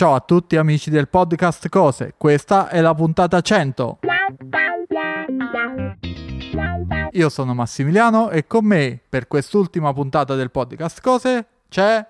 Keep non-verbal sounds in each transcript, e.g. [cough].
Ciao a tutti amici del podcast Cose, questa è la puntata 100. Io sono Massimiliano e con me per quest'ultima puntata del podcast Cose c'è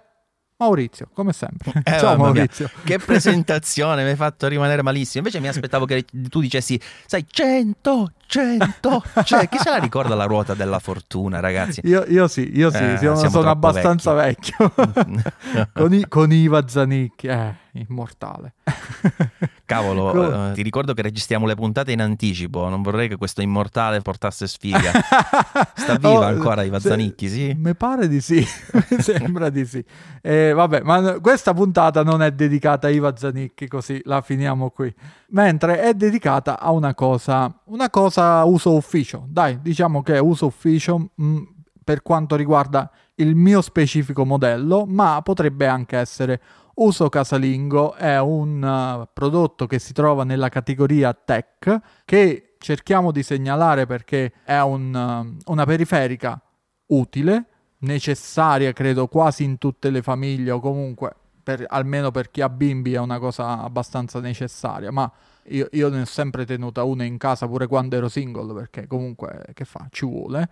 Maurizio, come sempre. Eh, [laughs] Ciao mamma mia, Maurizio. Che presentazione, mi hai fatto rimanere malissimo. Invece mi aspettavo che tu dicessi, sai, 100, 100. Cioè, chi se la ricorda la ruota della fortuna, ragazzi? Io, io sì, io sì, Eh, sono, sono abbastanza vecchio. [laughs] con, I- con Iva Zanicchi, eh, immortale. [laughs] Cavolo, Come? eh, ti ricordo che registriamo le puntate in anticipo. Non vorrei che questo immortale portasse sfiga. [laughs] Sta viva Oh, ancora Iva Zanicchi, sì? Mi pare di sì, mi [laughs] sembra di sì. Eh, vabbè, ma questa puntata non è dedicata a Iva Zanicchi, così la finiamo qui. Mentre è dedicata a una cosa, una cosa uso ufficio. Dai, diciamo che è uso ufficio mh, per quanto riguarda il mio specifico modello, ma potrebbe anche essere uso casalingo. È un uh, prodotto che si trova nella categoria tech che cerchiamo di segnalare perché è un, uh, una periferica utile, necessaria credo quasi in tutte le famiglie o comunque per- almeno per chi ha bimbi è una cosa abbastanza necessaria, ma io, io ne ho sempre tenuta una in casa pure quando ero single perché comunque che fa, ci vuole.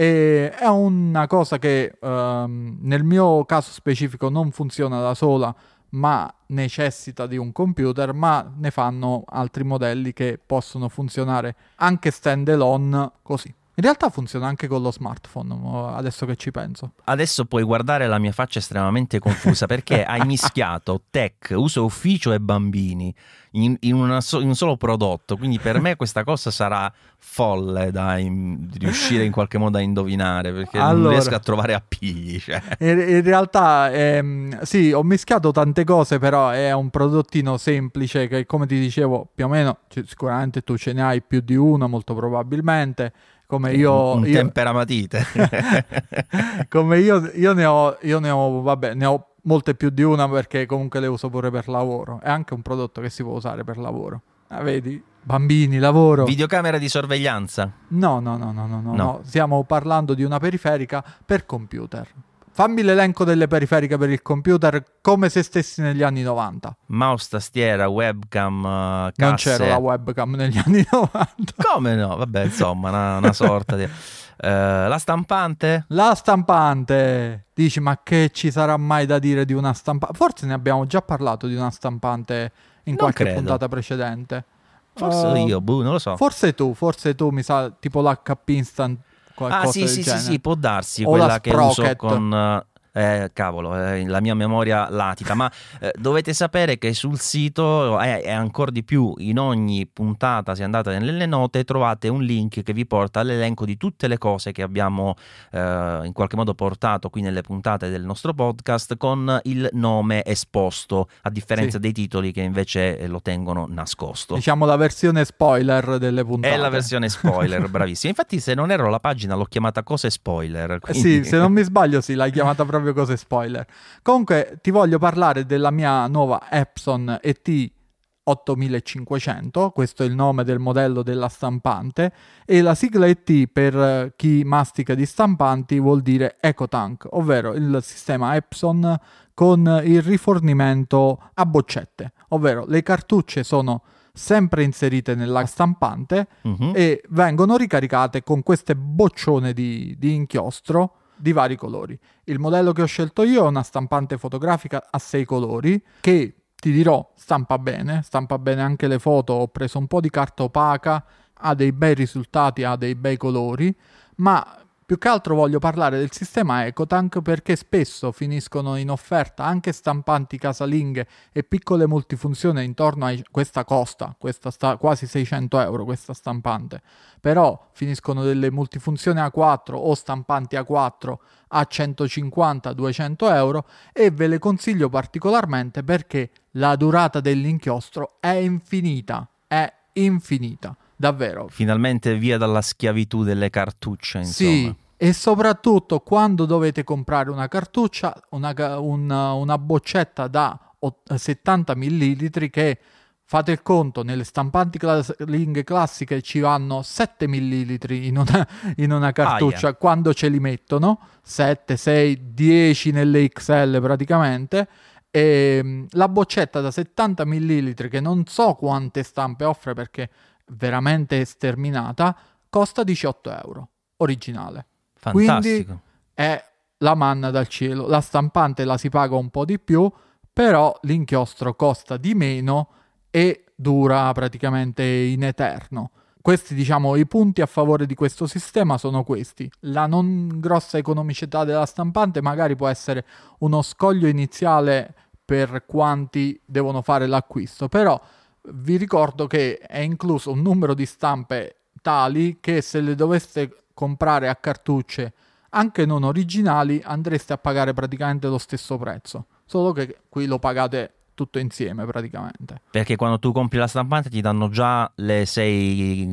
E è una cosa che ehm, nel mio caso specifico non funziona da sola, ma necessita di un computer, ma ne fanno altri modelli che possono funzionare anche stand alone così. In realtà funziona anche con lo smartphone, adesso che ci penso. Adesso puoi guardare la mia faccia estremamente confusa perché [laughs] hai mischiato tech, uso ufficio e bambini in, in so- in un solo prodotto. Quindi per me questa cosa sarà folle da in- riuscire in qualche modo a indovinare perché non Allora. riesco a trovare appigli. Cioè. In, in realtà, ehm, sì, ho mischiato tante cose, però è un prodottino semplice che, come ti dicevo, più o meno, sicuramente tu ce ne hai più di uno, molto probabilmente. Come io, un io- temperamatite. [laughs] come io, io ne ho, io ne ho, vabbè, ne ho molte più di una perché comunque le uso pure per lavoro. È anche un prodotto che si può usare per lavoro. Ah, vedi? Bambini, lavoro. Videocamera di sorveglianza. No, no, no, no, no, No. no. Stiamo parlando di una periferica per computer. Fammi l'elenco delle periferiche per il computer come se stessi negli anni 90. Mouse, tastiera, webcam, eh, Non casse. c'era la webcam negli [laughs] anni 90. Come no? Vabbè, insomma, una, una sorta di... Eh, la stampante? La stampante. Dici, ma che ci sarà mai da dire di una stampante? Forse ne abbiamo già parlato di una stampante in Non qualche credo. puntata precedente. Forse Eh, io, boh, non lo so. Forse tu, forse tu, mi sa, tipo l'HP Instant. Qualcosa Ah, sì, sì, sì, sì, può darsi. O quella la che uso con. Eh, eh, cavolo, eh, la mia memoria latita, ma eh, dovete sapere che sul sito eh, e ancora di più in ogni puntata, se andate nelle note, trovate un link che vi porta all'elenco di tutte le cose che abbiamo eh, in qualche modo portato qui nelle puntate del nostro podcast con il nome esposto, a differenza Sì. dei titoli che invece eh, lo tengono nascosto. Diciamo la versione spoiler delle puntate. È la versione spoiler, bravissima. Infatti, se non ero la pagina, l'ho chiamata Cose Spoiler. Eh quindi- Sì, se non mi sbaglio, sì, l'hai chiamata proprio cose spoiler. Comunque, ti voglio parlare della mia nuova Epson ET 8500, questo è il nome del modello della stampante, e la sigla ET per chi mastica di stampanti vuol dire EcoTank, ovvero il sistema Epson con il rifornimento a boccette, ovvero le cartucce sono sempre inserite nella stampante Mhm. e vengono ricaricate con queste boccione di, di inchiostro di vari colori. Il modello che ho scelto io è una stampante fotografica a sei colori che ti dirò stampa bene, stampa bene anche le foto, ho preso un po' di carta opaca, ha dei bei risultati, ha dei bei colori, ma più che altro voglio parlare del sistema EcoTank perché spesso finiscono in offerta anche stampanti casalinghe e piccole multifunzioni intorno a questa costa, questa sta quasi 600 euro questa stampante, però finiscono delle multifunzioni A4 o stampanti A4 a 150-200 euro e ve le consiglio particolarmente perché la durata dell'inchiostro è infinita, è infinita, davvero. Finalmente via dalla schiavitù delle cartucce, insomma. Sì, e soprattutto quando dovete comprare una cartuccia, una, una- una boccetta da ot- 70 ml che fate il conto, nelle stampanti casalinghe classiche ci vanno 7 ml in una, [laughs] in una cartuccia quando ce li mettono, 7, 6, 10 nelle XL praticamente, E mm, la boccetta da 70 ml, che non so quante stampe offre perché è veramente sterminata, costa 18 euro, originale. Fantastico. Quindi è la manna dal cielo. La stampante la si paga un po' di più, però l'inchiostro costa di meno e dura praticamente in eterno. Questi, diciamo, i punti a favore di questo sistema sono questi. La non grossa economicità della stampante magari può essere uno scoglio iniziale per quanti devono fare l'acquisto, però vi ricordo che è incluso un numero di stampe tali che se le doveste comprare a cartucce anche non originali andreste a pagare praticamente lo stesso prezzo, solo che qui lo pagate tutto insieme praticamente. Perché quando tu compri la stampante ti danno già le sei,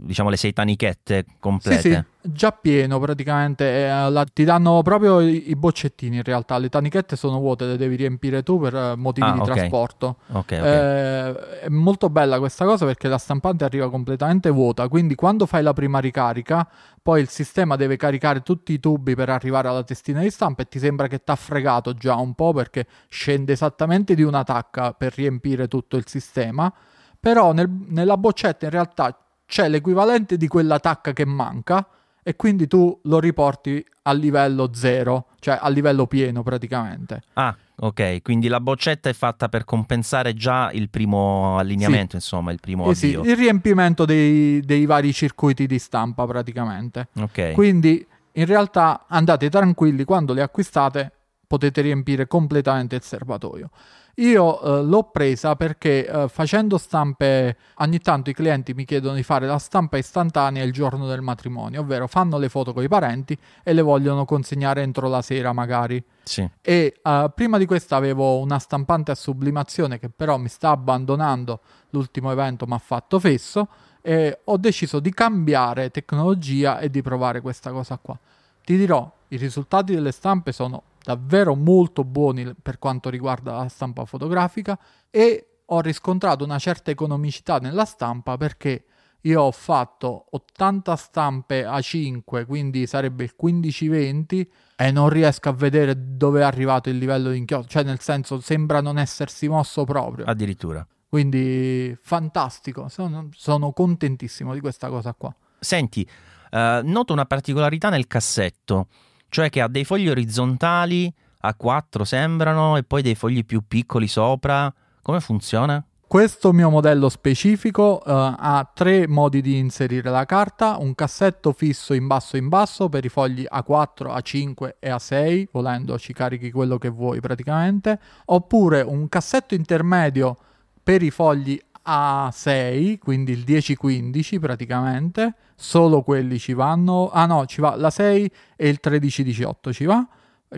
diciamo, le sei tanichette complete. Sì, sì, già pieno praticamente. Eh, la, ti danno proprio i, i, boccettini in realtà. Le tanichette sono vuote, le devi riempire tu per eh, motivi ah, di okay. trasporto. Okay, okay. Eh, è molto bella questa cosa perché la stampante arriva completamente vuota. Quindi quando fai la prima ricarica, poi il sistema deve caricare tutti i tubi per arrivare alla testina di stampa e ti sembra che ti ha fregato già un po' perché scende esattamente di una tacca per riempire tutto il sistema. Però nel, nella boccetta in realtà c'è l'equivalente di quella tacca che manca e quindi tu lo riporti a livello zero, cioè a livello pieno praticamente. Ah, ok, quindi la boccetta è fatta per compensare già il primo allineamento, sì. insomma, il primo eh sì, il riempimento dei, dei, vari circuiti di stampa praticamente. Ok. Quindi in realtà andate tranquilli, quando le acquistate potete riempire completamente il serbatoio. Io eh, l'ho presa perché eh, facendo stampe, ogni tanto i clienti mi chiedono di fare la stampa istantanea il giorno del matrimonio, ovvero fanno le foto con i parenti e le vogliono consegnare entro la sera magari. Sì. E uh, prima di questa avevo una stampante a sublimazione che però mi sta abbandonando, l'ultimo evento mi ha fatto fesso e ho deciso di cambiare tecnologia e di provare questa cosa qua. Ti dirò, i risultati delle stampe sono davvero molto buoni per quanto riguarda la stampa fotografica e ho riscontrato una certa economicità nella stampa perché io ho fatto 80 stampe a 5, quindi sarebbe il 15-20 e non riesco a vedere dove è arrivato il livello di inchiostro, cioè nel senso sembra non essersi mosso proprio. Addirittura. Quindi fantastico, sono, sono contentissimo di questa cosa qua. Senti, uh, noto una particolarità nel cassetto cioè che ha dei fogli orizzontali a 4 sembrano e poi dei fogli più piccoli sopra. Come funziona? Questo mio modello specifico uh, ha tre modi di inserire la carta, un cassetto fisso in basso in basso per i fogli A4, A5 e A6, volendo ci carichi quello che vuoi praticamente, oppure un cassetto intermedio per i fogli A6, quindi il 10-15 praticamente, solo quelli ci vanno. Ah no, ci va la 6 e il 13-18 ci va,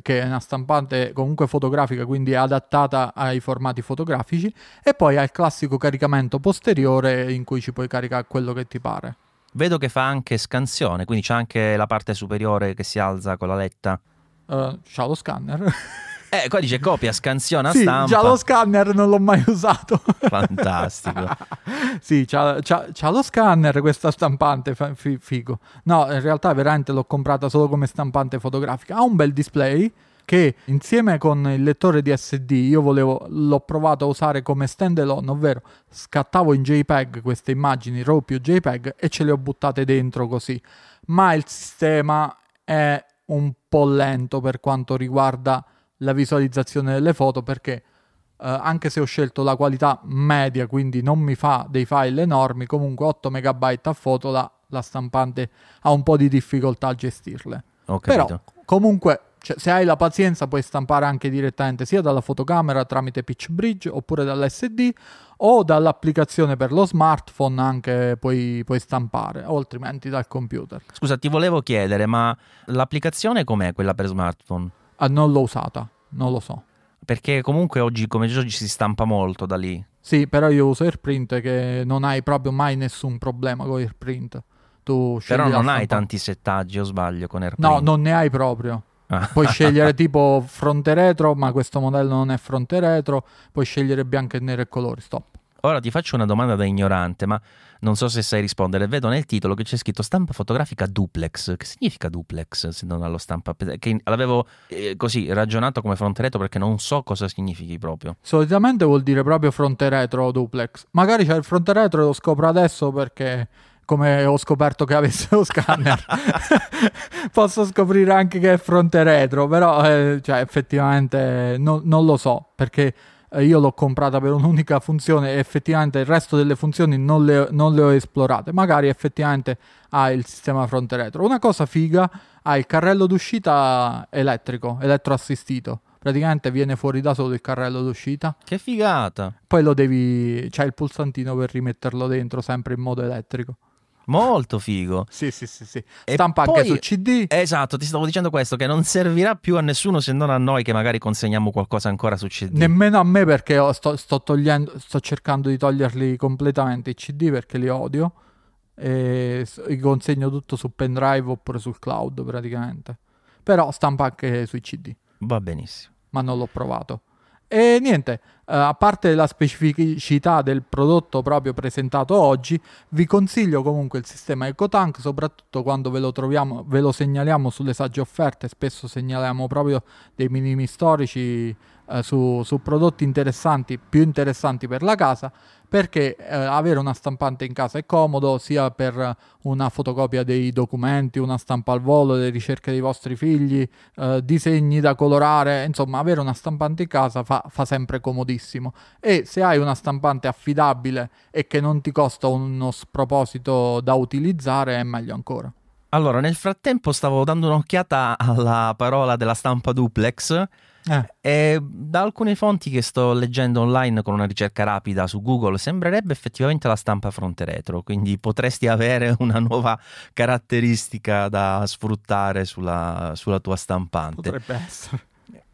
che è una stampante comunque fotografica, quindi è adattata ai formati fotografici. E poi ha il classico caricamento posteriore in cui ci puoi caricare quello che ti pare. Vedo che fa anche scansione, quindi c'è anche la parte superiore che si alza con la letta. Uh, c'ha lo scanner. [laughs] Eh, qua dice copia, scansiona, sì, stampa. Già lo scanner non l'ho mai usato. [laughs] Fantastico. [laughs] sì, c'ha, c'ha, c'ha, lo scanner questa stampante, f- figo. No, in realtà veramente l'ho comprata solo come stampante fotografica. Ha un bel display che insieme con il lettore di SD io volevo, l'ho provato a usare come stand alone, ovvero scattavo in JPEG queste immagini RAW più JPEG e ce le ho buttate dentro così. Ma il sistema è un po' lento per quanto riguarda la visualizzazione delle foto perché Uh, anche se ho scelto la qualità media, quindi non mi fa dei file enormi, comunque 8 MB a foto la, la stampante ha un po' di difficoltà a gestirle. Però comunque cioè, se hai la pazienza puoi stampare anche direttamente sia dalla fotocamera tramite Pitch Bridge oppure dall'SD o dall'applicazione per lo smartphone anche puoi, puoi stampare o altrimenti dal computer. Scusa, ti volevo chiedere, ma l'applicazione com'è quella per smartphone? Ah, non l'ho usata, non lo so. Perché comunque oggi, come oggi, si stampa molto da lì. Sì, però io uso AirPrint che non hai proprio mai nessun problema con AirPrint. Tu però non hai tanti settaggi, o sbaglio, con AirPrint? No, non ne hai proprio. Ah. Puoi [laughs] scegliere tipo fronte retro, ma questo modello non è fronte retro. Puoi scegliere bianco e nero e colori, stop. Ora ti faccio una domanda da ignorante, ma non so se sai rispondere. Vedo nel titolo che c'è scritto stampa fotografica duplex. Che significa duplex se non allo stampa? Che l'avevo eh, così ragionato come fronte retro perché non so cosa significhi proprio. Solitamente vuol dire proprio fronte retro duplex. Magari c'è il fronte retro e lo scopro adesso perché come ho scoperto che avesse lo scanner, [laughs] posso scoprire anche che è fronte retro, però eh, cioè, effettivamente no, non lo so perché eh, io l'ho comprata per un'unica funzione e effettivamente il resto delle funzioni non le, non le ho esplorate. Magari effettivamente ha il sistema fronte retro. Una cosa figa, ha il carrello d'uscita elettrico, elettroassistito praticamente viene fuori da solo il carrello d'uscita. Che figata! Poi lo devi. c'è il pulsantino per rimetterlo dentro, sempre in modo elettrico. Molto figo. Sì, sì, sì, sì. Stampa poi, anche su CD. Esatto, ti stavo dicendo questo, che non servirà più a nessuno se non a noi che magari consegniamo qualcosa ancora su CD. Nemmeno a me perché sto, sto, togliendo, sto cercando di toglierli completamente i CD perché li odio e consegno tutto su pendrive oppure sul cloud praticamente. Però stampa anche sui CD. Va benissimo. Ma non l'ho provato. E niente, Uh, a parte la specificità del prodotto proprio presentato oggi, vi consiglio comunque il sistema EcoTank, soprattutto quando ve lo troviamo, ve lo segnaliamo sulle sagge offerte, spesso segnaliamo proprio dei minimi storici uh, su, su prodotti interessanti, più interessanti per la casa perché eh, avere una stampante in casa è comodo sia per una fotocopia dei documenti, una stampa al volo, le ricerche dei vostri figli, eh, disegni da colorare, insomma avere una stampante in casa fa, fa, sempre comodissimo e se hai una stampante affidabile e che non ti costa uno sproposito da utilizzare è meglio ancora. Allora, nel frattempo stavo dando un'occhiata alla parola della stampa duplex eh. E da alcune fonti che sto leggendo online con una ricerca rapida su Google sembrerebbe effettivamente la stampa fronte retro, quindi potresti avere una nuova caratteristica da sfruttare sulla, sulla tua stampante. Potrebbe essere.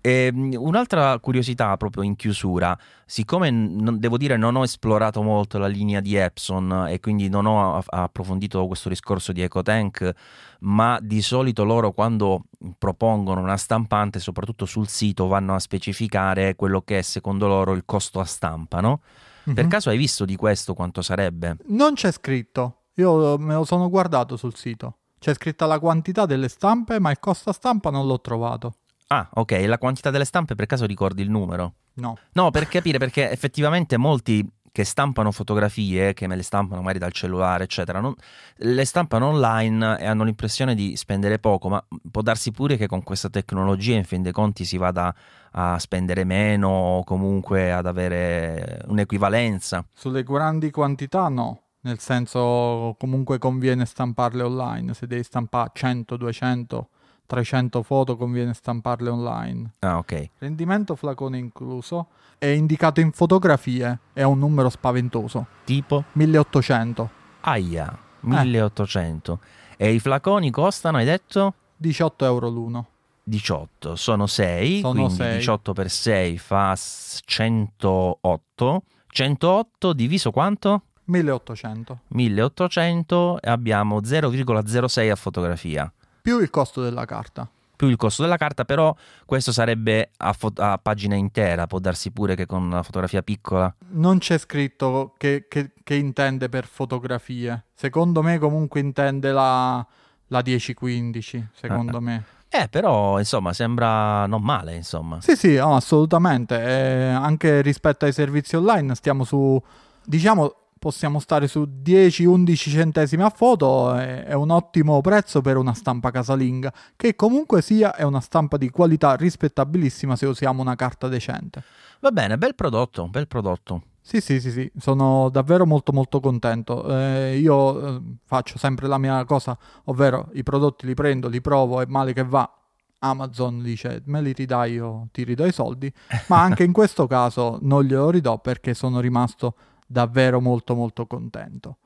E ehm, un'altra curiosità proprio in chiusura, siccome non, devo dire non ho esplorato molto la linea di Epson e quindi non ho approfondito questo discorso di EcoTank, ma di solito loro quando propongono una stampante, soprattutto sul sito, vanno a specificare quello che è secondo loro il costo a stampa, no? Mm-hmm. Per caso hai visto di questo quanto sarebbe? Non c'è scritto, io me lo sono guardato sul sito. C'è scritta la quantità delle stampe, ma il costo a stampa non l'ho trovato. Ah, ok, la quantità delle stampe per caso ricordi il numero? No. No, per capire, perché effettivamente molti che stampano fotografie, che me le stampano magari dal cellulare, eccetera, non, le stampano online e hanno l'impressione di spendere poco, ma può darsi pure che con questa tecnologia in fin dei conti si vada a spendere meno o comunque ad avere un'equivalenza. Sulle grandi quantità no, nel senso comunque conviene stamparle online, se devi stampare 100, 200 300 foto conviene stamparle online. Ah, ok. Rendimento flacone incluso. È indicato in fotografie. È un numero spaventoso. Tipo? 1800. Aia, 1800. Eh. E i flaconi costano, hai detto? 18 euro l'uno. 18, sono 6, sono quindi 6. 18 per 6 fa 108. 108 diviso quanto? 1800. 1800 e abbiamo 0,06 a fotografia più il costo della carta. Più il costo della carta, però questo sarebbe a, fo- a pagina intera, può darsi pure che con una fotografia piccola. Non c'è scritto che, che, che intende per fotografie. Secondo me comunque intende la, la 10-15, secondo ah. me. Eh, però, insomma, sembra non male, insomma. Sì, sì, no, assolutamente. Eh, anche rispetto ai servizi online stiamo su, diciamo, possiamo stare su 10-11 centesimi a foto, è, un ottimo prezzo per una stampa casalinga, che comunque sia è una stampa di qualità rispettabilissima se usiamo una carta decente. Va bene, bel prodotto, bel prodotto. Sì, sì, sì, sì, sono davvero molto molto contento. Eh, io eh, faccio sempre la mia cosa, ovvero i prodotti li prendo, li provo e male che va Amazon dice me li ridai io ti ridò i soldi, ma anche in [laughs] questo caso non glielo ridò perché sono rimasto davvero molto molto contento.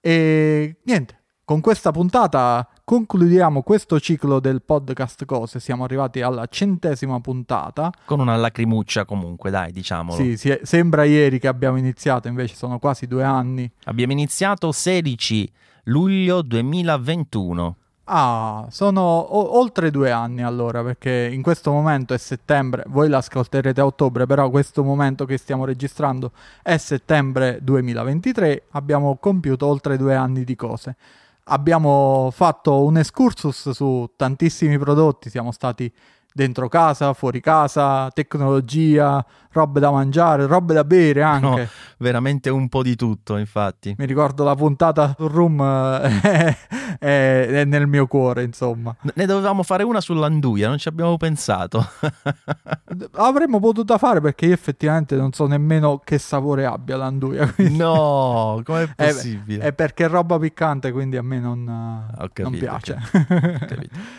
E niente, con questa puntata concludiamo questo ciclo del podcast Cose. Siamo arrivati alla centesima puntata. Con una lacrimuccia comunque, dai, diciamolo. Sì, sì, sembra ieri che abbiamo iniziato, invece sono quasi due anni. Abbiamo iniziato 16 luglio 2021. Ah, sono o- oltre due anni allora, perché in questo momento è settembre, voi l'ascolterete a ottobre, però questo momento che stiamo registrando è settembre 2023, abbiamo compiuto oltre due anni di cose. Abbiamo fatto un excursus su tantissimi prodotti, siamo stati dentro casa, fuori casa, tecnologia, robe da mangiare, robe da bere anche. No, veramente un po' di tutto, infatti. Mi ricordo la puntata sul room è, è, [laughs] è, nel mio cuore, insomma. Ne dovevamo fare una sull'anduia, non ci abbiamo pensato. [laughs] Avremmo potuto fare perché io effettivamente non so nemmeno che sapore abbia l'anduia. [laughs] Quindi... No, com'è possibile? È, è, perché è roba piccante, quindi a me non, capito, non piace.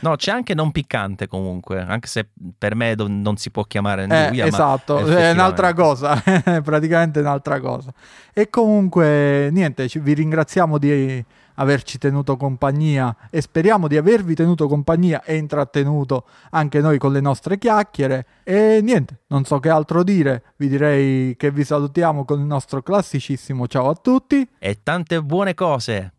no, c'è anche non piccante comunque, anche se per me non si può chiamare anduia. Eh, esatto, è un'altra cosa, [laughs] praticamente un'altra cosa. E comunque, niente, ci, vi ringraziamo di averci tenuto compagnia e speriamo di avervi tenuto compagnia e intrattenuto anche noi con le nostre chiacchiere. E niente, non so che altro dire, vi direi che vi salutiamo con il nostro classicissimo ciao a tutti e tante buone cose.